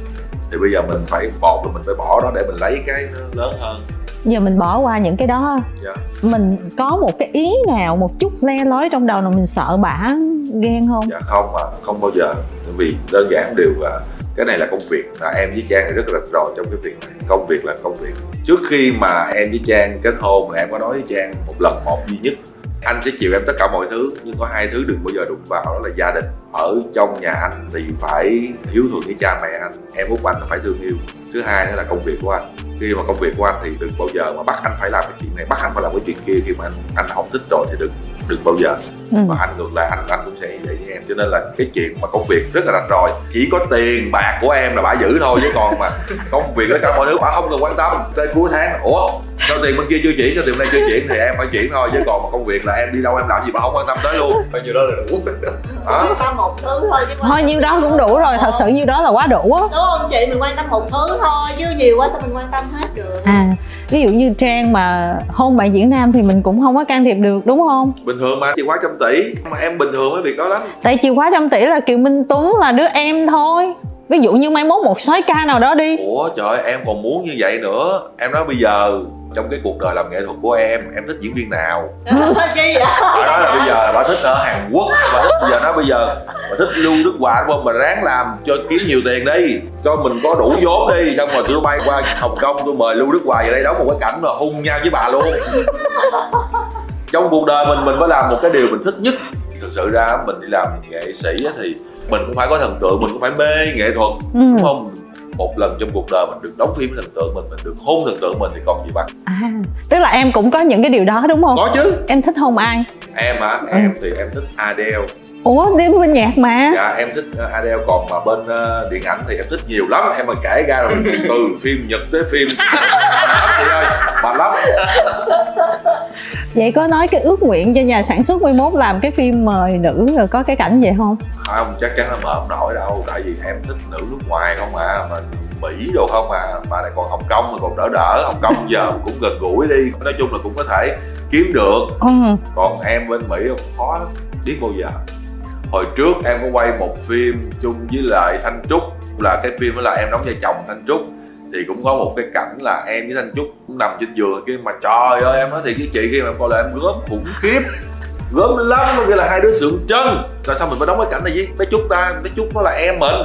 Speaker 1: Thì bây giờ mình phải một là mình phải bỏ đó để mình lấy cái nó lớn hơn.
Speaker 5: Giờ mình bỏ qua những cái đó.
Speaker 1: Dạ.
Speaker 5: mình có một cái ý nào một chút le lói trong đầu nào mình sợ bả ghen không?
Speaker 1: Dạ không à không bao giờ. Tại vì đơn giản đều là cái này là công việc. Là em với trang thì rất là rành rò trong cái việc này. Công việc là công việc. Trước khi mà em với trang kết hôn là em có nói với trang một lần, một duy nhất, anh sẽ chịu em tất cả mọi thứ, nhưng có hai thứ đừng bao giờ đụng vào, đó là gia đình. Ở trong nhà anh thì phải hiếu thuận với cha mẹ anh. Em út anh là phải thương yêu. Thứ hai nữa là công việc của anh. Khi mà công việc của anh thì đừng bao giờ mà bắt anh phải làm cái chuyện này, bắt anh phải làm cái chuyện kia khi mà anh anh không thích rồi thì đừng đừng bao giờ
Speaker 5: ừ.
Speaker 1: và anh ngược lại anh anh cũng sẽ vậy với em. Cho nên là cái chuyện mà công việc rất là rạch ròi chỉ có tiền bạc của em là bả giữ thôi chứ còn mà [laughs] công việc tất cả mọi thứ bả không cần quan tâm. Tới cuối tháng ủa sao tiền bên kia chưa chuyển sao tiền bên đây chưa chuyển? Thì em phải chuyển thôi chứ còn mà công việc là em đi đâu em làm gì bả không quan tâm tới luôn.
Speaker 4: Bao nhiêu đó là đủ. [laughs]
Speaker 1: Đó.
Speaker 3: Quan tâm một thứ thôi chứ
Speaker 5: thôi nhiêu đó cũng đủ rồi thật sự nhiêu đó là quá đủ á.
Speaker 3: Đúng không chị? Mình quan tâm một thứ thôi chứ nhiều quá sao mình quan tâm hết được?
Speaker 5: À ví dụ như trang mà hôn bạn diễn nam thì mình cũng không có can thiệp được đúng không?
Speaker 1: Bình thường mà chìa khóa trăm tỷ mà em bình thường với việc đó lắm.
Speaker 5: Tại chìa khóa trăm tỷ là kiều minh tuấn là đứa em thôi. Ví dụ như mai mốt một soái ca nào đó đi.
Speaker 1: Ủa trời ơi, em còn muốn như vậy nữa. Em nói bây giờ trong cái cuộc đời làm nghệ thuật của em em thích diễn viên nào?
Speaker 3: Chi vậy?
Speaker 1: Bà nói là bây giờ là bà thích ở Hàn Quốc. Bà thích bây giờ nói bây giờ bà thích lưu nước ngoài đúng không? Bà ráng làm cho kiếm nhiều tiền đi. Cho mình có đủ vốn đi. Xong rồi tôi bay qua Hồng Kông tôi mời lưu nước ngoài về đây đóng một cái cảnh mà hung nhau với bà luôn [laughs] trong cuộc đời mình mình phải làm một cái điều mình thích nhất. Thực sự ra mình đi làm nghệ sĩ á thì mình cũng phải có thần tượng mình cũng phải mê nghệ thuật
Speaker 5: ừ.
Speaker 1: đúng không? Một lần trong cuộc đời mình được đóng phim với thần tượng mình mình được hôn thần tượng mình thì còn gì bằng.
Speaker 5: À tức là em cũng có những cái điều đó đúng không?
Speaker 1: Có chứ.
Speaker 5: Em thích hôn ai?
Speaker 1: Em hả? Em thì em thích Adele
Speaker 5: ủa đi bên nhạc mà.
Speaker 1: Dạ em thích uh, Adele còn mà bên uh, điện ảnh thì em thích nhiều lắm. Em mà kể ra rồi [laughs] từ phim Nhật tới phim [laughs] ơi mệt lắm.
Speaker 5: Vậy có nói cái ước nguyện cho nhà sản xuất 11 làm cái phim mời nữ rồi có cái cảnh vậy không?
Speaker 1: Không chắc chắn là mở không nổi đâu. Tại vì em thích nữ nước ngoài không à mà mỹ đồ không à. Mà này còn hồng kông còn đỡ đỡ. Hồng kông giờ [laughs] cũng gần gũi đi. Nói chung là cũng có thể kiếm được.
Speaker 5: Ừ.
Speaker 1: còn em bên mỹ khó lắm biết bao giờ hồi trước em có quay một phim chung với lại thanh trúc, là cái phim đó là em đóng vai chồng thanh trúc. Thì cũng có một cái cảnh là em với thanh trúc cũng nằm trên giường kia mà trời ơi, em nói thì cái chị khi mà em coi là em gớm khủng khiếp, gớm lắm có nghĩa là hai đứa sượng chân. Rồi sao mình mới đóng cái cảnh này với bé trúc ta? Bé trúc nó là em mình.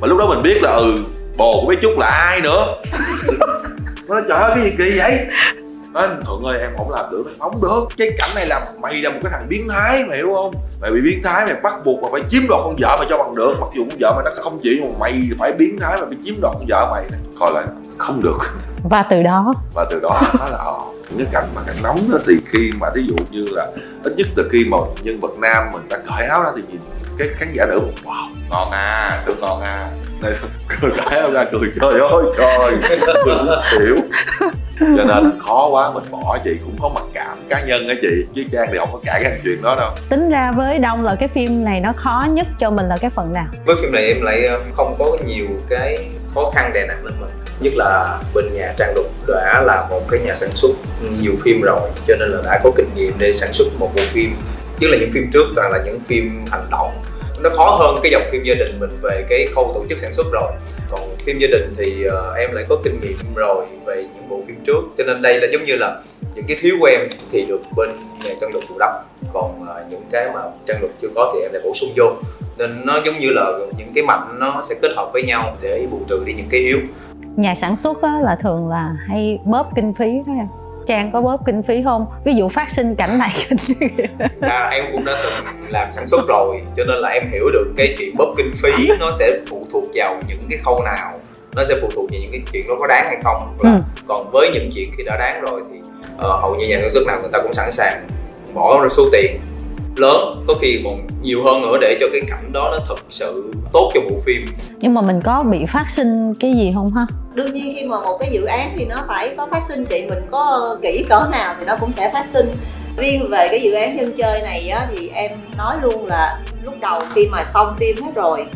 Speaker 1: Mà lúc đó mình biết là ừ bồ của bé trúc là ai nữa? [laughs] Nó nói, trời ơi, cái gì kỳ vậy? Nói thuận ơi, em không làm được. Không được. Cái cảnh này là mày là một cái thằng biến thái, mày hiểu không? Mày bị biến thái, mày bắt buộc mà phải chiếm đoạt con vợ mày cho bằng được. Mặc dù con vợ mày nó không chịu mà mày phải biến thái mày phải chiếm đoạt con vợ mày. Coi lại không được
Speaker 5: và từ đó
Speaker 1: và từ đó nó là ờ, những cái cảnh mà cảnh nóng đó thì khi mà ví dụ như là ít nhất từ khi mà nhân vật nam mình đã cởi áo ra thì nhìn cái khán giả nữ wow ngon à được ngon à. Đây cười cái ra cười trời ơi trời cười xỉu cho nên khó quá mình bỏ chị cũng có mặc cảm cá nhân á chị chứ trang thì không có cãi cái chuyện đó đâu.
Speaker 5: Tính ra với đông là cái phim này nó khó nhất cho mình là cái phần nào?
Speaker 4: Với phim này em lại không có nhiều cái khó khăn đè nặng lên mình nhất là bên nhà trang lục đã là một cái nhà sản xuất nhiều phim rồi cho nên là đã có kinh nghiệm để sản xuất một bộ phim. Chứ là những phim trước toàn là những phim hành động. Nó khó hơn cái dòng phim gia đình mình về cái khâu tổ chức sản xuất rồi. Còn phim gia đình thì uh, em lại có kinh nghiệm rồi về những bộ phim trước. Cho nên đây là giống như là những cái thiếu của em thì được bên nhà trang lục bù đắp. Còn uh, những cái mà trang lục chưa có thì em lại bổ sung vô. Nên nó giống như là những cái mạnh nó sẽ kết hợp với nhau để bù trừ đi những cái yếu
Speaker 5: nhà sản xuất á, là thường là hay bóp kinh phí đó em Trang có bóp kinh phí không? Ví dụ phát sinh cảnh này [laughs]
Speaker 4: à, Em cũng đã từng làm sản xuất rồi Cho nên là em hiểu được cái chuyện bóp kinh phí Nó sẽ phụ thuộc vào những cái khâu nào Nó sẽ phụ thuộc vào những cái chuyện nó có đáng hay không ừ. Còn với những chuyện khi đã đáng rồi Thì uh, hầu như nhà sản xuất nào người ta cũng sẵn sàng Bỏ ra số tiền lớn có khi còn nhiều hơn nữa để cho cái cảnh đó nó thật sự tốt cho bộ phim.
Speaker 5: Nhưng mà mình có bị phát sinh cái gì không ha?
Speaker 3: Đương nhiên khi mà một cái dự án thì nó phải có phát sinh chị mình có kỹ cỡ nào thì nó cũng sẽ phát sinh. Riêng về cái dự án dân chơi này á thì em nói luôn là lúc đầu khi mà xong phim hết rồi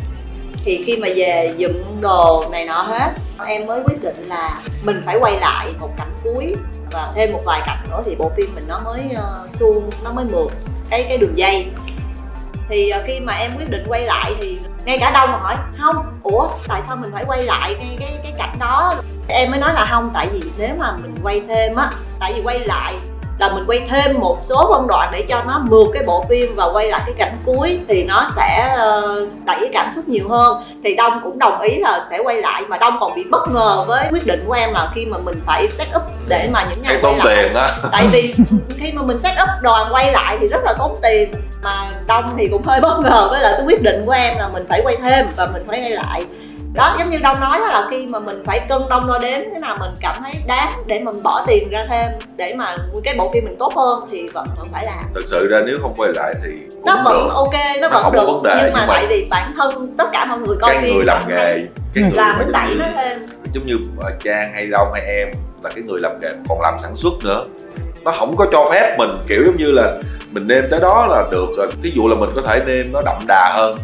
Speaker 3: thì khi mà về dựng đồ này nọ hết em mới quyết định là mình phải quay lại một cảnh cuối và thêm một vài cảnh nữa thì bộ phim mình nó mới uh, suông nó mới mượt cái cái đường dây. Thì ờ, khi mà em quyết định quay lại thì ngay cả đông mà hỏi, không, ủa, tại sao mình phải quay lại ngay cái cái cảnh đó? Em mới nói là không, tại vì nếu mà mình quay thêm á, tại vì quay lại là mình quay thêm một số phân đoạn để cho nó mượt cái bộ phim và quay lại cái cảnh cuối thì nó sẽ ờ, đẩy cái cảm xúc nhiều hơn. Thì đông cũng đồng ý là sẽ quay lại mà đông còn bị bất ngờ với quyết định của em là khi mà mình phải set up để mà những ngày
Speaker 1: tốn tiền á. [laughs]
Speaker 3: Tại vì khi mà mình set up đoàn quay lại thì rất là tốn tiền mà đông thì cũng hơi bất ngờ với lại cái quyết định của em là mình phải quay thêm và mình phải quay lại đó giống như đông nói là khi mà mình phải cân đông đo đếm thế nào mình cảm thấy đáng để mình bỏ tiền ra thêm để mà cái bộ phim mình tốt hơn thì vẫn vẫn phải làm.
Speaker 1: Thật sự ra nếu không quay lại thì cũng
Speaker 3: nó vẫn
Speaker 1: được.
Speaker 3: ok nó,
Speaker 1: Nó
Speaker 3: vẫn
Speaker 1: không có
Speaker 3: được
Speaker 1: vấn đề,
Speaker 3: nhưng mà
Speaker 1: nhưng mà-
Speaker 3: tại vì bản thân tất cả mọi người coi
Speaker 1: cái người làm nghề cái người
Speaker 3: là
Speaker 1: mà
Speaker 3: muốn
Speaker 1: giống
Speaker 3: đẩy nó thêm.
Speaker 1: giống như ờ, trang hay đông hay em là cái người làm nghề còn làm sản xuất nữa. Nó không có cho phép mình kiểu giống như là mình nêm tới đó là được thí dụ là mình có thể nêm nó đậm đà hơn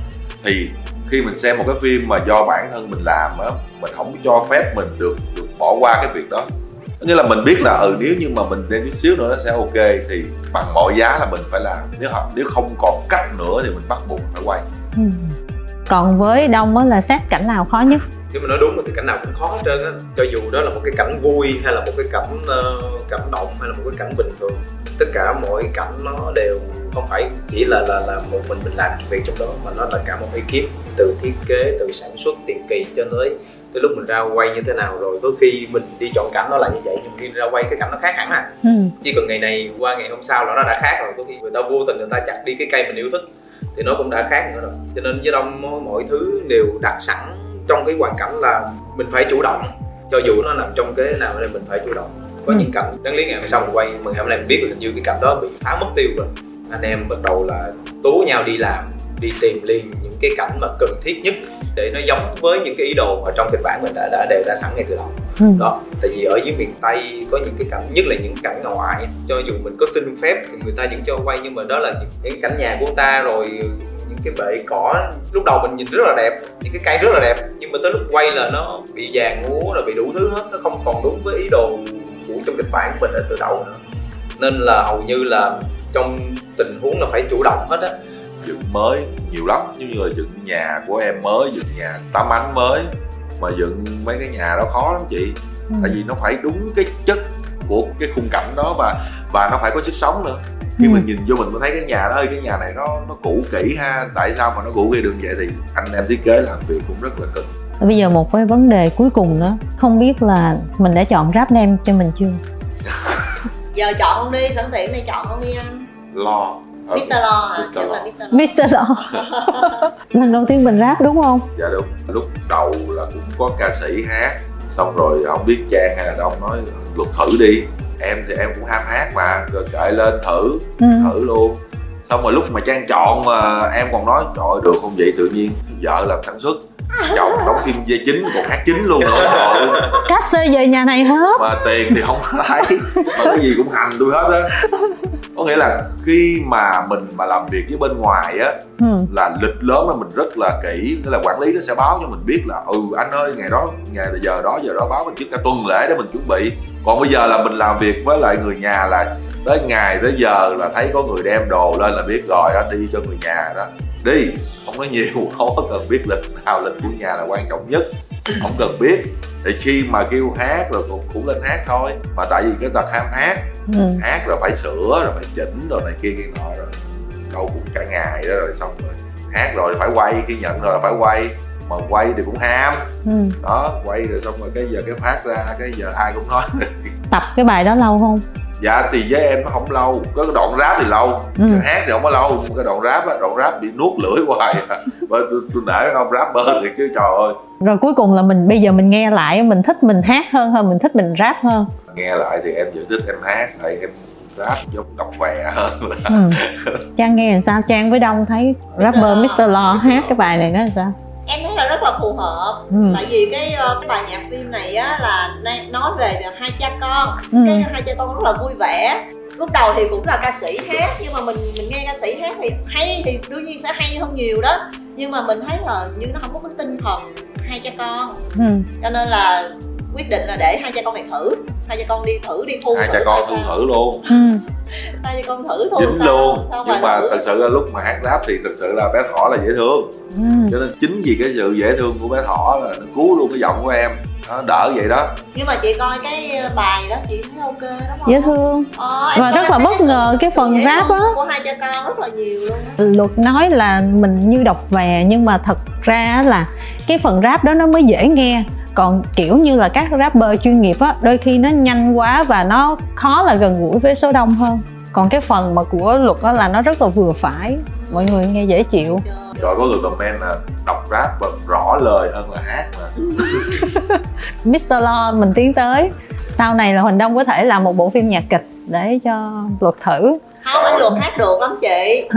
Speaker 1: thì khi mình xem một cái phim mà do bản thân mình làm á mình không cho phép mình được được bỏ qua cái việc đó. Có nghĩa là mình biết là ừ nếu như mà mình nêm chút xíu nữa nó sẽ ok thì bằng mọi giá là mình phải làm. Nếu không nếu không còn cách nữa thì mình bắt buộc phải quay.
Speaker 5: Ừ. còn với đông á là xét cảnh nào khó nhất?
Speaker 4: Nếu mà nói đúng thì cảnh nào cũng khó hết trơn á. Cho dù đó là một cái cảnh vui hay là một cái cảnh uh, cảm động hay là một cái cảnh bình thường tất cả mọi cảnh nó đều không phải chỉ là là là một mình mình làm việc trong đó mà nó là cả một ekip từ thiết kế từ sản xuất tiền kỳ cho tới tới lúc mình ra quay như thế nào rồi. Có khi mình đi chọn cảnh nó là như vậy nhưng khi ra quay cái cảnh nó khác hẳn à.
Speaker 5: Ừ.
Speaker 4: chỉ cần ngày này qua ngày hôm sau là nó đã khác rồi có khi người ta vô tình người ta chặt đi cái cây mình yêu thích thì nó cũng đã khác nữa rồi. Cho nên với đông mọi, thứ đều đặt sẵn trong cái hoàn cảnh là mình phải chủ động cho dù nó nằm trong cái nào nên mình phải chủ động. Có
Speaker 5: Ừ.
Speaker 4: những cảnh đáng lý ngày hôm sau mình quay mừng hôm nay mình biết là hình như cái cảnh đó bị phá mất tiêu rồi anh em bắt đầu là tố nhau đi làm đi tìm liền những cái cảnh mà cần thiết nhất để nó giống với những cái ý đồ mà trong kịch bản mình đã đã đề ra sẵn ngay từ đầu.
Speaker 5: Ừ.
Speaker 4: đó tại vì ở dưới miền tây có những cái cảnh nhất là những cảnh ngoại cho dù mình có xin phép thì người ta vẫn cho quay nhưng mà đó là những, những cảnh nhà của ta rồi những cái bệ cỏ. Lúc đầu mình nhìn rất là đẹp những cái cây rất là đẹp nhưng mà tới lúc quay là nó bị vàng úa rồi bị đủ thứ hết nó không còn đúng với ý đồ của trong kịch bản của mình ở từ đầu nữa. Nên là hầu như là trong tình huống là phải chủ động hết á.
Speaker 1: Dựng mới nhiều lắm. Giống như là dựng nhà của em mới dựng nhà tắm ánh mới. Mà dựng mấy cái nhà đó khó lắm chị.
Speaker 5: Ừ.
Speaker 1: tại vì nó phải đúng cái chất của cái khung cảnh đó và và nó phải có sức sống nữa. Khi
Speaker 5: Ừ.
Speaker 1: mình nhìn vô mình mới thấy cái nhà đó ơi cái nhà này nó nó cũ kỹ ha. Tại sao mà nó cũ kỹ được vậy thì anh em thiết kế làm việc cũng rất là cực
Speaker 5: bây giờ một cái vấn đề cuối cùng nữa. Không biết là mình đã chọn rap name cho mình chưa?
Speaker 3: Giờ chọn luôn đi sẵn tiện này chọn luôn đi anh
Speaker 1: lo Ờ,
Speaker 3: Mr. Lo hả
Speaker 1: Mr.
Speaker 3: chắc
Speaker 1: Lo.
Speaker 3: là Mr. Lo
Speaker 5: Mr. Lo lần đầu tiên mình rap đúng không
Speaker 1: dạ đúng lúc đầu là cũng có ca sĩ hát xong rồi không biết trang hay là đông nói luật thử đi em thì em cũng ham hát mà rồi kệ lên thử
Speaker 5: ừ.
Speaker 1: thử luôn xong rồi lúc mà trang chọn mà em còn nói trời ơi, được không vậy tự nhiên vợ làm sản xuất chồng đóng phim dây chính còn hát chính luôn nữa ơi.
Speaker 5: cát xê về nhà này hết.
Speaker 1: Mà tiền thì không thấy mà cái gì cũng hành tôi hết á. Có nghĩa là khi mà mình mà làm việc với bên ngoài á
Speaker 5: ừ.
Speaker 1: là lịch lớn là mình rất là kỹ. Nghĩa là quản lý nó sẽ báo cho mình biết là ừ anh ơi ngày đó ngày giờ đó giờ đó báo mình trước cả tuần lễ để mình chuẩn bị. Còn bây giờ là mình làm việc với lại người nhà là tới ngày tới giờ là thấy có người đem đồ lên là biết rồi đó đi cho người nhà đó đi. Không nói nhiều [laughs] không có cần biết lịch nào lịch của nhà là quan trọng nhất. Không cần biết thì khi mà kêu hát rồi cũng, cũng lên hát thôi. Mà tại vì cái tật ham hát
Speaker 5: Ừ.
Speaker 1: hát rồi phải sửa rồi phải chỉnh rồi này kia kia nọ rồi. Câu cũng cả ngày đó rồi xong rồi hát rồi phải quay khi nhận rồi là phải quay. Mà quay thì cũng ham.
Speaker 5: Ừ.
Speaker 1: đó quay rồi xong rồi cái giờ cái phát ra cái giờ ai cũng nói. [laughs]
Speaker 5: Tập cái bài đó lâu không
Speaker 1: dạ thì với em nó không lâu có cái đoạn rap thì lâu
Speaker 5: Ừ.
Speaker 1: cái hát thì không có lâu cái đoạn rap á đoạn rap bị nuốt lưỡi hoài [laughs] bởi tôi, tôi nể ông rapper thì chứ trời ơi
Speaker 5: rồi cuối cùng là mình bây giờ mình nghe lại mình thích mình hát hơn hơn mình thích mình rap hơn
Speaker 1: nghe lại thì em vẫn thích em hát tại em rap giống đọc vè hơn là
Speaker 5: ừ. trang nghe làm sao trang với đông thấy rapper Mr. Lo hát cái bài này nó làm sao
Speaker 3: em thấy là rất là phù hợp
Speaker 5: Ừ.
Speaker 3: tại vì cái, ờ, cái bài nhạc phim này á là nói về hai cha con
Speaker 5: ừ.
Speaker 3: cái hai cha con rất là vui vẻ lúc đầu thì cũng là ca sĩ hát nhưng mà mình mình nghe ca sĩ hát thì hay thì đương nhiên sẽ hay hơn nhiều đó nhưng mà mình thấy là như nó không có cái tinh thần hai cha con
Speaker 5: Ừ.
Speaker 3: cho nên là quyết định là để hai cha con này thử hai cha con đi thử đi thu
Speaker 1: hai
Speaker 3: thử
Speaker 1: cha con thu thử luôn
Speaker 5: Ừ.
Speaker 3: hai cha con thử thu
Speaker 1: dính
Speaker 3: sao,
Speaker 1: luôn
Speaker 3: sao
Speaker 1: nhưng mà
Speaker 3: thử.
Speaker 1: thật sự là lúc mà hát rap thì thật sự là bé thỏ là dễ thương
Speaker 5: Ừ.
Speaker 1: cho nên chính vì cái sự dễ thương của bé thỏ là nó cứu luôn cái giọng của em nó đỡ vậy đó
Speaker 3: nhưng mà chị coi cái bài đó chị thấy ok đúng không
Speaker 5: dễ thương
Speaker 3: Ờ,
Speaker 5: Và rất là bất ngờ cái phần rap á.
Speaker 3: của hai cha con rất là nhiều luôn á.
Speaker 5: luật nói là mình như đọc vè nhưng mà thật ra là cái phần rap đó nó mới dễ nghe còn kiểu như là các rapper chuyên nghiệp á đôi khi nó nhanh quá và nó khó là gần gũi với số đông hơn. Còn cái phần mà của luật á là nó rất là vừa phải. Mọi người nghe dễ chịu.
Speaker 1: Rồi có người comment là đọc rap và rõ lời hơn là hát mà. [laughs]
Speaker 5: Mr. Lo mình tiến tới. Sau này là Huỳnh Đông có thể làm một bộ phim nhạc kịch để cho luật thử
Speaker 3: không anh luật hát được lắm chị.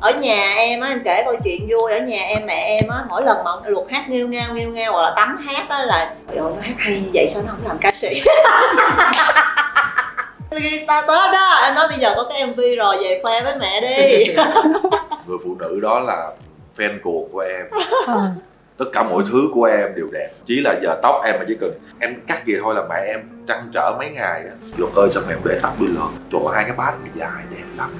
Speaker 3: Ở nhà em á em kể câu chuyện vui. Ở nhà em mẹ em á mỗi lần mà luật hát nghêu ngao nghêu ngao hoặc là tắm hát á là trời ơi nó hát hay như vậy sao nó không làm ca sĩ? [laughs] Ghi status đó. Em nói bây giờ có cái mv rồi về khoe với mẹ đi. [laughs]
Speaker 1: Người phụ nữ đó là fan cuộc của em.
Speaker 5: Ờ.
Speaker 1: tất cả mọi thứ của em đều đẹp. Chỉ là giờ tóc em mà chỉ cần em cắt gì thôi là mẹ em trăn trở mấy ngày á. Rồi ơi sao mẹ em để tóc đi lợn trời hai cái bát dài đẹp lắm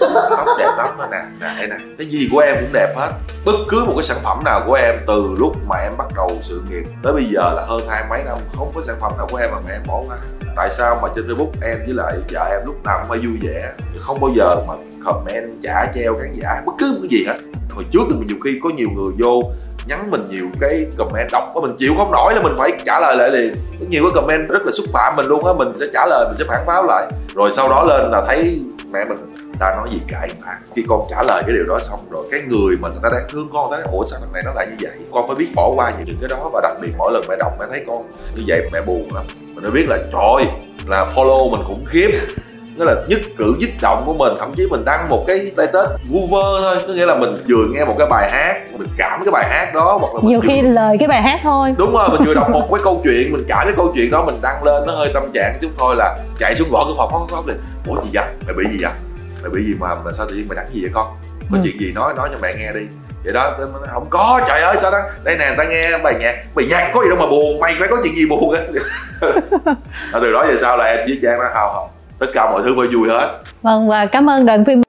Speaker 1: [laughs] tóc đẹp lắm đó nè. Nè, đây nè. Cái gì của em cũng đẹp hết. Bất cứ một cái sản phẩm nào của em từ lúc mà em bắt đầu sự nghiệp tới bây giờ là hơn hai mấy năm, không có sản phẩm nào của em mà mẹ em bỏ qua. Tại sao mà trên facebook em với lại vợ em lúc nào cũng phải vui vẻ. Không bao giờ mà comment, trả treo khán giả, bất cứ một cái gì hết. Hồi trước thì nhiều khi có nhiều người vô nhắn mình nhiều cái comment, đọc mà mình chịu không nổi là mình phải trả lời lại liền. Có nhiều cái comment rất là xúc phạm mình luôn á, mình sẽ trả lời, mình sẽ phản pháo lại. Rồi sau đó lên là thấy mẹ mình, ta nói gì cãi mà khi con trả lời cái điều đó xong rồi, cái người mà người ta đang thương con ta nói ủa sao thằng này nó lại như vậy? Con phải biết bỏ qua những cái đó và đặc biệt mỗi lần mẹ đọc mẹ thấy con như vậy, mẹ buồn lắm. Mình mới biết là, trời là follow mình khủng khiếp nghĩa là nhất cử nhất động của mình thậm chí mình đăng một cái status vu vơ thôi. Có nghĩa là mình vừa nghe một cái bài hát mình cảm cái bài hát đó hoặc là mình
Speaker 5: nhiều
Speaker 1: vừa-
Speaker 5: khi lời cái bài hát thôi.
Speaker 1: Đúng rồi mình vừa đọc một [laughs] cái câu chuyện mình cảm cái câu chuyện đó mình đăng lên nó hơi tâm trạng chút thôi là chạy xuống gõ cái phòng khóc khóc liền ủa gì vậy? Mày bị gì vậy? Mày bị gì mà mà sao tự nhiên mày đắng gì vậy con? Có
Speaker 5: Ừ.
Speaker 1: chuyện gì nói nói cho mẹ nghe đi. Vậy đó không có trời ơi tao đang đây nè tao nghe bài nhạc bài nhạc có gì đâu mà buồn mày phải có chuyện gì buồn. [laughs] Á từ đó về sau là em với trang nó hào hồng tất cả mọi thứ phải vui hết.
Speaker 5: Vâng và cảm ơn đoàn phim